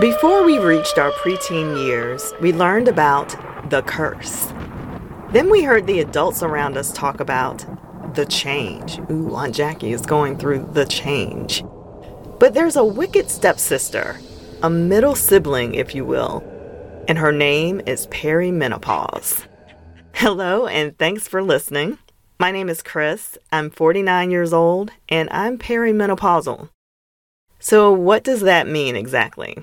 Before we reached our preteen years, we learned about the curse. Then we heard the adults around us talk about the change. Ooh, Aunt Jackie is going through the change. But there's a wicked stepsister, a middle sibling, if you will, and her name is perimenopause. Hello, and thanks for listening. My name is Chris. I'm 49 years old, and I'm perimenopausal. So, what does that mean exactly?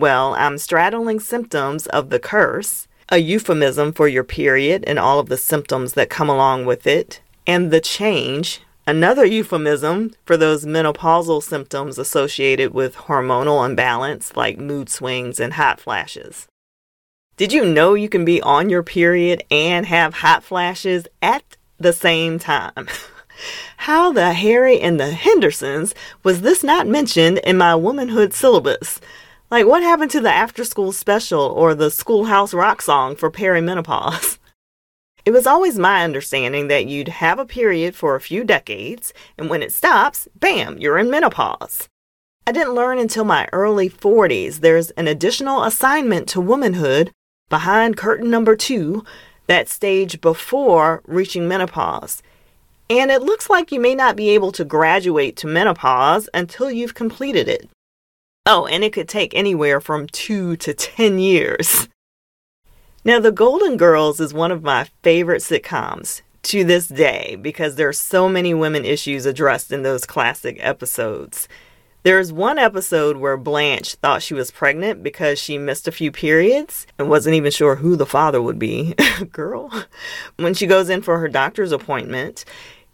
Well, I'm straddling symptoms of the curse, a euphemism for your period and all of the symptoms that come along with it, and the change, another euphemism for those menopausal symptoms associated with hormonal imbalance like mood swings and hot flashes. Did you know you can be on your period and have hot flashes at the same time? How the Harry and the Hendersons was this not mentioned in my womanhood syllabus? Like, what happened to the after school special or the schoolhouse rock song for perimenopause? It was always my understanding that you'd have a period for a few decades, and when it stops, bam, you're in menopause. I didn't learn until my early 40s there's an additional assignment to womanhood behind curtain number two, that stage before reaching menopause. And it looks like you may not be able to graduate to menopause until you've completed it. Oh, and it could take anywhere from two to 10 years. Now, The Golden Girls is one of my favorite sitcoms to this day because there are so many women issues addressed in those classic episodes. There's one episode where Blanche thought she was pregnant because she missed a few periods and wasn't even sure who the father would be. Girl. When she goes in for her doctor's appointment,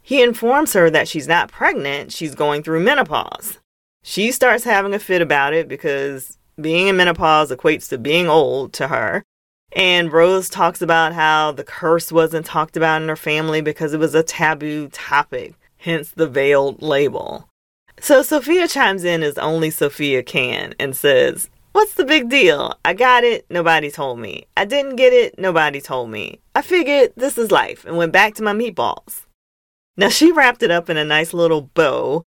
he informs her that she's not pregnant, she's going through menopause. She starts having a fit about it because being in menopause equates to being old to her. And Rose talks about how the curse wasn't talked about in her family because it was a taboo topic, hence the veiled label. So Sophia chimes in as only Sophia can and says, What's the big deal? I got it, nobody told me. I didn't get it, nobody told me. I figured this is life and went back to my meatballs. Now she wrapped it up in a nice little bow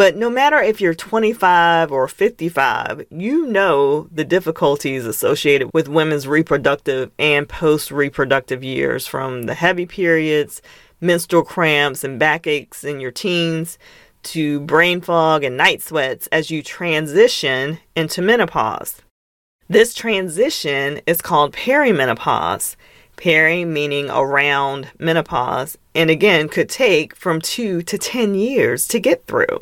but no matter if you're 25 or 55, you know the difficulties associated with women's reproductive and post reproductive years from the heavy periods, menstrual cramps, and backaches in your teens to brain fog and night sweats as you transition into menopause. This transition is called perimenopause. Peri meaning around menopause, and again could take from two to 10 years to get through.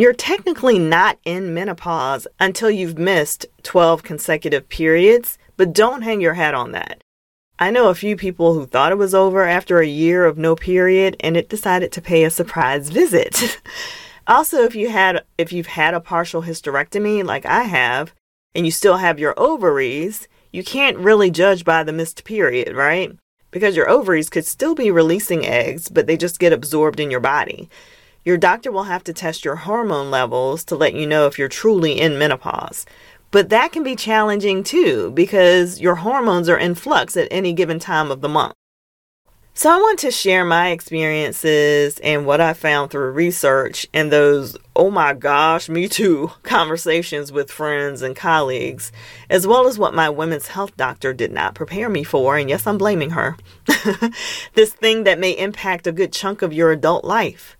You're technically not in menopause until you've missed 12 consecutive periods, but don't hang your hat on that. I know a few people who thought it was over after a year of no period and it decided to pay a surprise visit. also, if you had if you've had a partial hysterectomy like I have and you still have your ovaries, you can't really judge by the missed period, right? Because your ovaries could still be releasing eggs, but they just get absorbed in your body. Your doctor will have to test your hormone levels to let you know if you're truly in menopause. But that can be challenging too because your hormones are in flux at any given time of the month. So, I want to share my experiences and what I found through research and those, oh my gosh, me too, conversations with friends and colleagues, as well as what my women's health doctor did not prepare me for. And yes, I'm blaming her. this thing that may impact a good chunk of your adult life.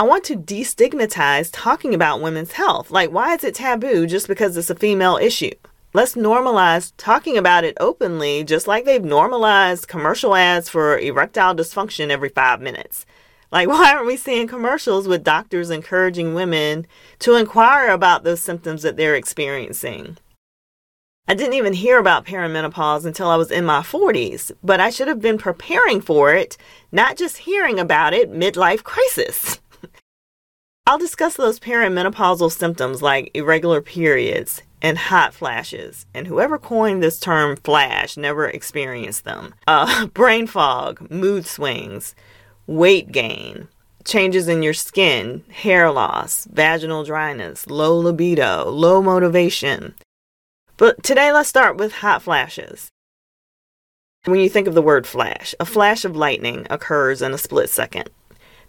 I want to destigmatize talking about women's health. Like, why is it taboo just because it's a female issue? Let's normalize talking about it openly, just like they've normalized commercial ads for erectile dysfunction every five minutes. Like, why aren't we seeing commercials with doctors encouraging women to inquire about those symptoms that they're experiencing? I didn't even hear about perimenopause until I was in my 40s, but I should have been preparing for it, not just hearing about it midlife crisis. I'll discuss those perimenopausal symptoms like irregular periods and hot flashes. And whoever coined this term flash never experienced them. Uh, brain fog, mood swings, weight gain, changes in your skin, hair loss, vaginal dryness, low libido, low motivation. But today let's start with hot flashes. When you think of the word flash, a flash of lightning occurs in a split second.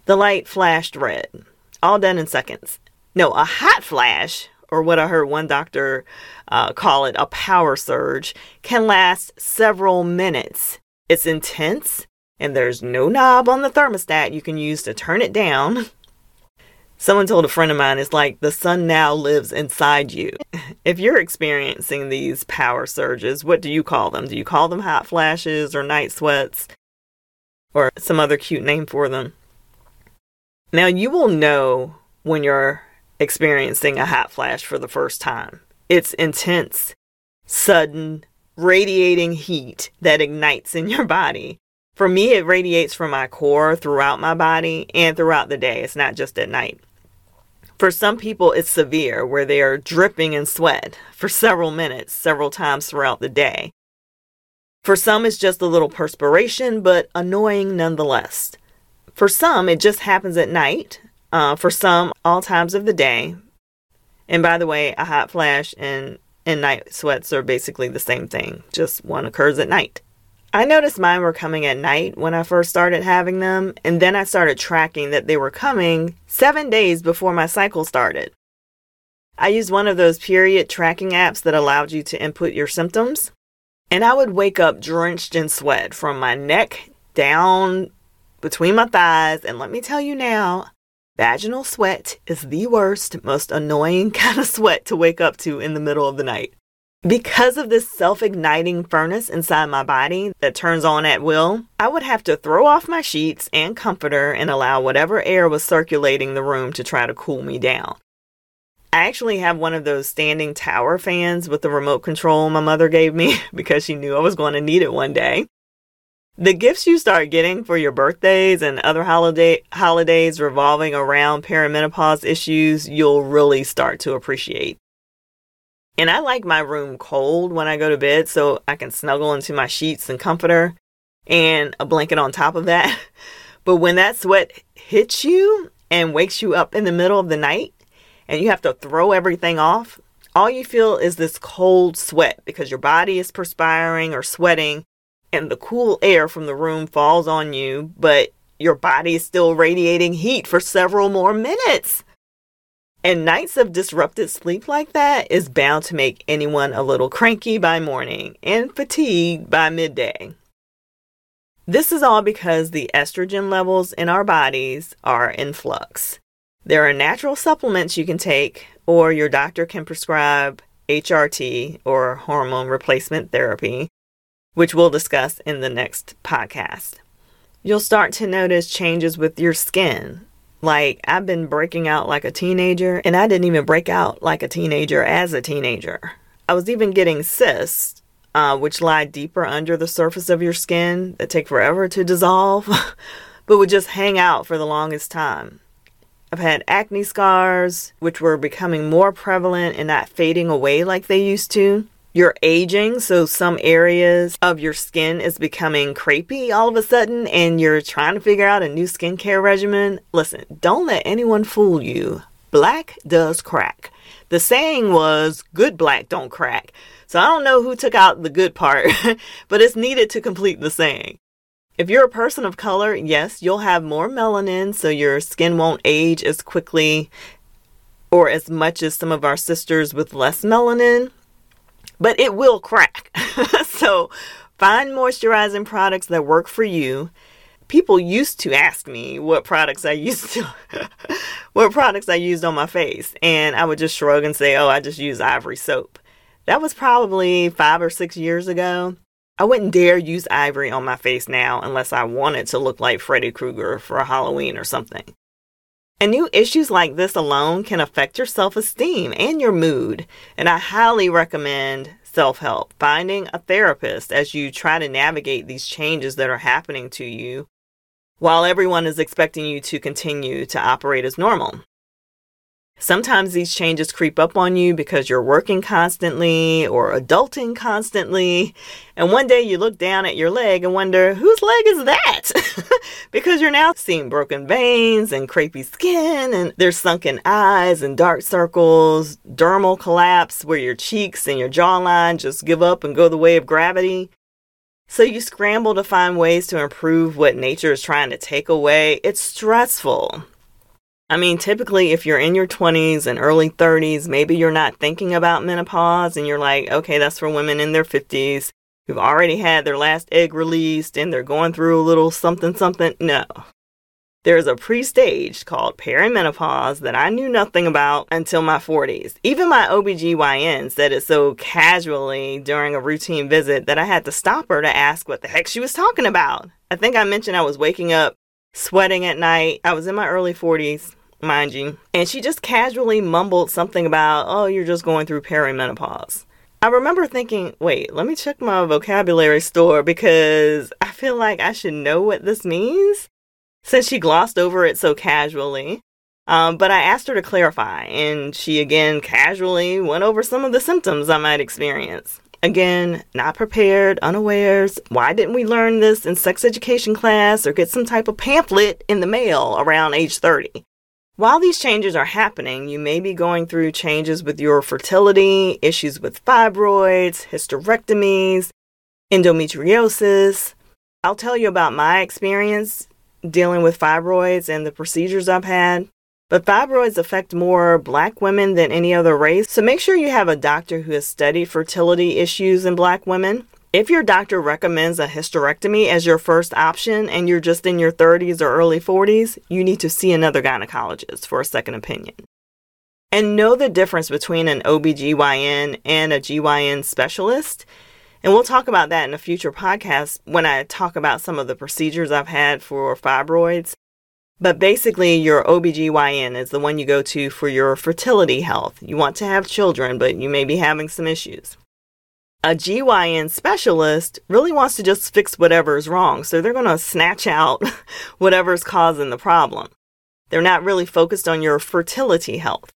The light flashed red all done in seconds. No, a hot flash or what I heard one doctor uh, call it a power surge, can last several minutes. It's intense, and there's no knob on the thermostat you can use to turn it down. Someone told a friend of mine, it's like the sun now lives inside you. If you're experiencing these power surges, what do you call them? Do you call them hot flashes or night sweats or some other cute name for them? Now, you will know when you're experiencing a hot flash for the first time. It's intense, sudden, radiating heat that ignites in your body. For me, it radiates from my core throughout my body and throughout the day. It's not just at night. For some people, it's severe, where they are dripping in sweat for several minutes, several times throughout the day. For some, it's just a little perspiration, but annoying nonetheless. For some, it just happens at night. Uh, for some, all times of the day. And by the way, a hot flash and, and night sweats are basically the same thing, just one occurs at night. I noticed mine were coming at night when I first started having them, and then I started tracking that they were coming seven days before my cycle started. I used one of those period tracking apps that allowed you to input your symptoms, and I would wake up drenched in sweat from my neck down between my thighs. And let me tell you now, vaginal sweat is the worst, most annoying kind of sweat to wake up to in the middle of the night. Because of this self igniting furnace inside my body that turns on at will, I would have to throw off my sheets and comforter and allow whatever air was circulating the room to try to cool me down. I actually have one of those standing tower fans with the remote control my mother gave me because she knew I was going to need it one day. The gifts you start getting for your birthdays and other holiday holidays revolving around perimenopause issues, you'll really start to appreciate. And I like my room cold when I go to bed so I can snuggle into my sheets and comforter and a blanket on top of that. But when that sweat hits you and wakes you up in the middle of the night and you have to throw everything off, all you feel is this cold sweat because your body is perspiring or sweating and the cool air from the room falls on you, but your body is still radiating heat for several more minutes. And nights of disrupted sleep like that is bound to make anyone a little cranky by morning and fatigued by midday. This is all because the estrogen levels in our bodies are in flux. There are natural supplements you can take, or your doctor can prescribe HRT or hormone replacement therapy, which we'll discuss in the next podcast. You'll start to notice changes with your skin, like, I've been breaking out like a teenager, and I didn't even break out like a teenager as a teenager. I was even getting cysts, uh, which lie deeper under the surface of your skin that take forever to dissolve, but would just hang out for the longest time. I've had acne scars, which were becoming more prevalent and not fading away like they used to you're aging, so some areas of your skin is becoming crepey all of a sudden, and you're trying to figure out a new skincare regimen. Listen, don't let anyone fool you. Black does crack. The saying was, good black don't crack. So I don't know who took out the good part, but it's needed to complete the saying. If you're a person of color, yes, you'll have more melanin, so your skin won't age as quickly or as much as some of our sisters with less melanin but it will crack. so find moisturizing products that work for you. People used to ask me what products I used to what products I used on my face and I would just shrug and say, "Oh, I just use Ivory soap." That was probably 5 or 6 years ago. I wouldn't dare use Ivory on my face now unless I wanted to look like Freddy Krueger for Halloween or something. And new issues like this alone can affect your self esteem and your mood. And I highly recommend self help, finding a therapist as you try to navigate these changes that are happening to you while everyone is expecting you to continue to operate as normal. Sometimes these changes creep up on you because you're working constantly or adulting constantly. And one day you look down at your leg and wonder, whose leg is that? because you're now seeing broken veins and crepey skin, and there's sunken eyes and dark circles, dermal collapse where your cheeks and your jawline just give up and go the way of gravity. So you scramble to find ways to improve what nature is trying to take away. It's stressful. I mean, typically, if you're in your 20s and early 30s, maybe you're not thinking about menopause and you're like, okay, that's for women in their 50s who've already had their last egg released and they're going through a little something something. No. There's a pre stage called perimenopause that I knew nothing about until my 40s. Even my OBGYN said it so casually during a routine visit that I had to stop her to ask what the heck she was talking about. I think I mentioned I was waking up sweating at night. I was in my early 40s, mind you, and she just casually mumbled something about, oh, you're just going through perimenopause. I remember thinking, wait, let me check my vocabulary store because I feel like I should know what this means since she glossed over it so casually. Um, but I asked her to clarify, and she again casually went over some of the symptoms I might experience. Again, not prepared, unawares. Why didn't we learn this in sex education class or get some type of pamphlet in the mail around age 30? While these changes are happening, you may be going through changes with your fertility, issues with fibroids, hysterectomies, endometriosis. I'll tell you about my experience dealing with fibroids and the procedures I've had. But fibroids affect more black women than any other race, so make sure you have a doctor who has studied fertility issues in black women. If your doctor recommends a hysterectomy as your first option and you're just in your 30s or early 40s, you need to see another gynecologist for a second opinion. And know the difference between an OBGYN and a GYN specialist. And we'll talk about that in a future podcast when I talk about some of the procedures I've had for fibroids. But basically, your OBGYN is the one you go to for your fertility health. You want to have children, but you may be having some issues. A GYN specialist really wants to just fix whatever is wrong, so they're going to snatch out whatever's causing the problem. They're not really focused on your fertility health.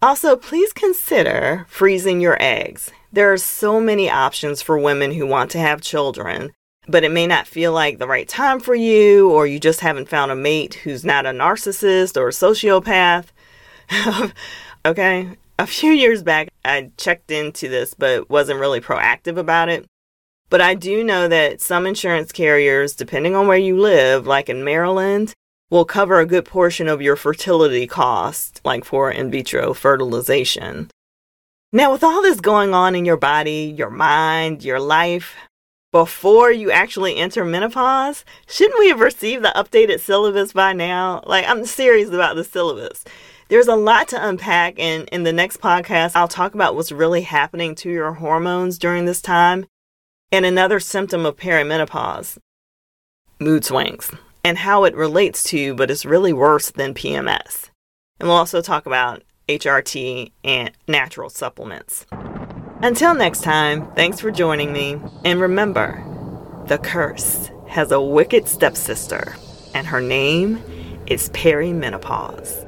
Also, please consider freezing your eggs. There are so many options for women who want to have children, but it may not feel like the right time for you, or you just haven't found a mate who's not a narcissist or a sociopath. okay, a few years back, I checked into this, but wasn't really proactive about it. But I do know that some insurance carriers, depending on where you live, like in Maryland, will cover a good portion of your fertility cost, like for in vitro fertilization. Now, with all this going on in your body, your mind, your life, before you actually enter menopause, shouldn't we have received the updated syllabus by now? Like, I'm serious about the syllabus. There's a lot to unpack, and in the next podcast, I'll talk about what's really happening to your hormones during this time and another symptom of perimenopause mood swings and how it relates to, but is really worse than PMS. And we'll also talk about HRT, and natural supplements. Until next time, thanks for joining me. And remember, the curse has a wicked stepsister, and her name is perimenopause.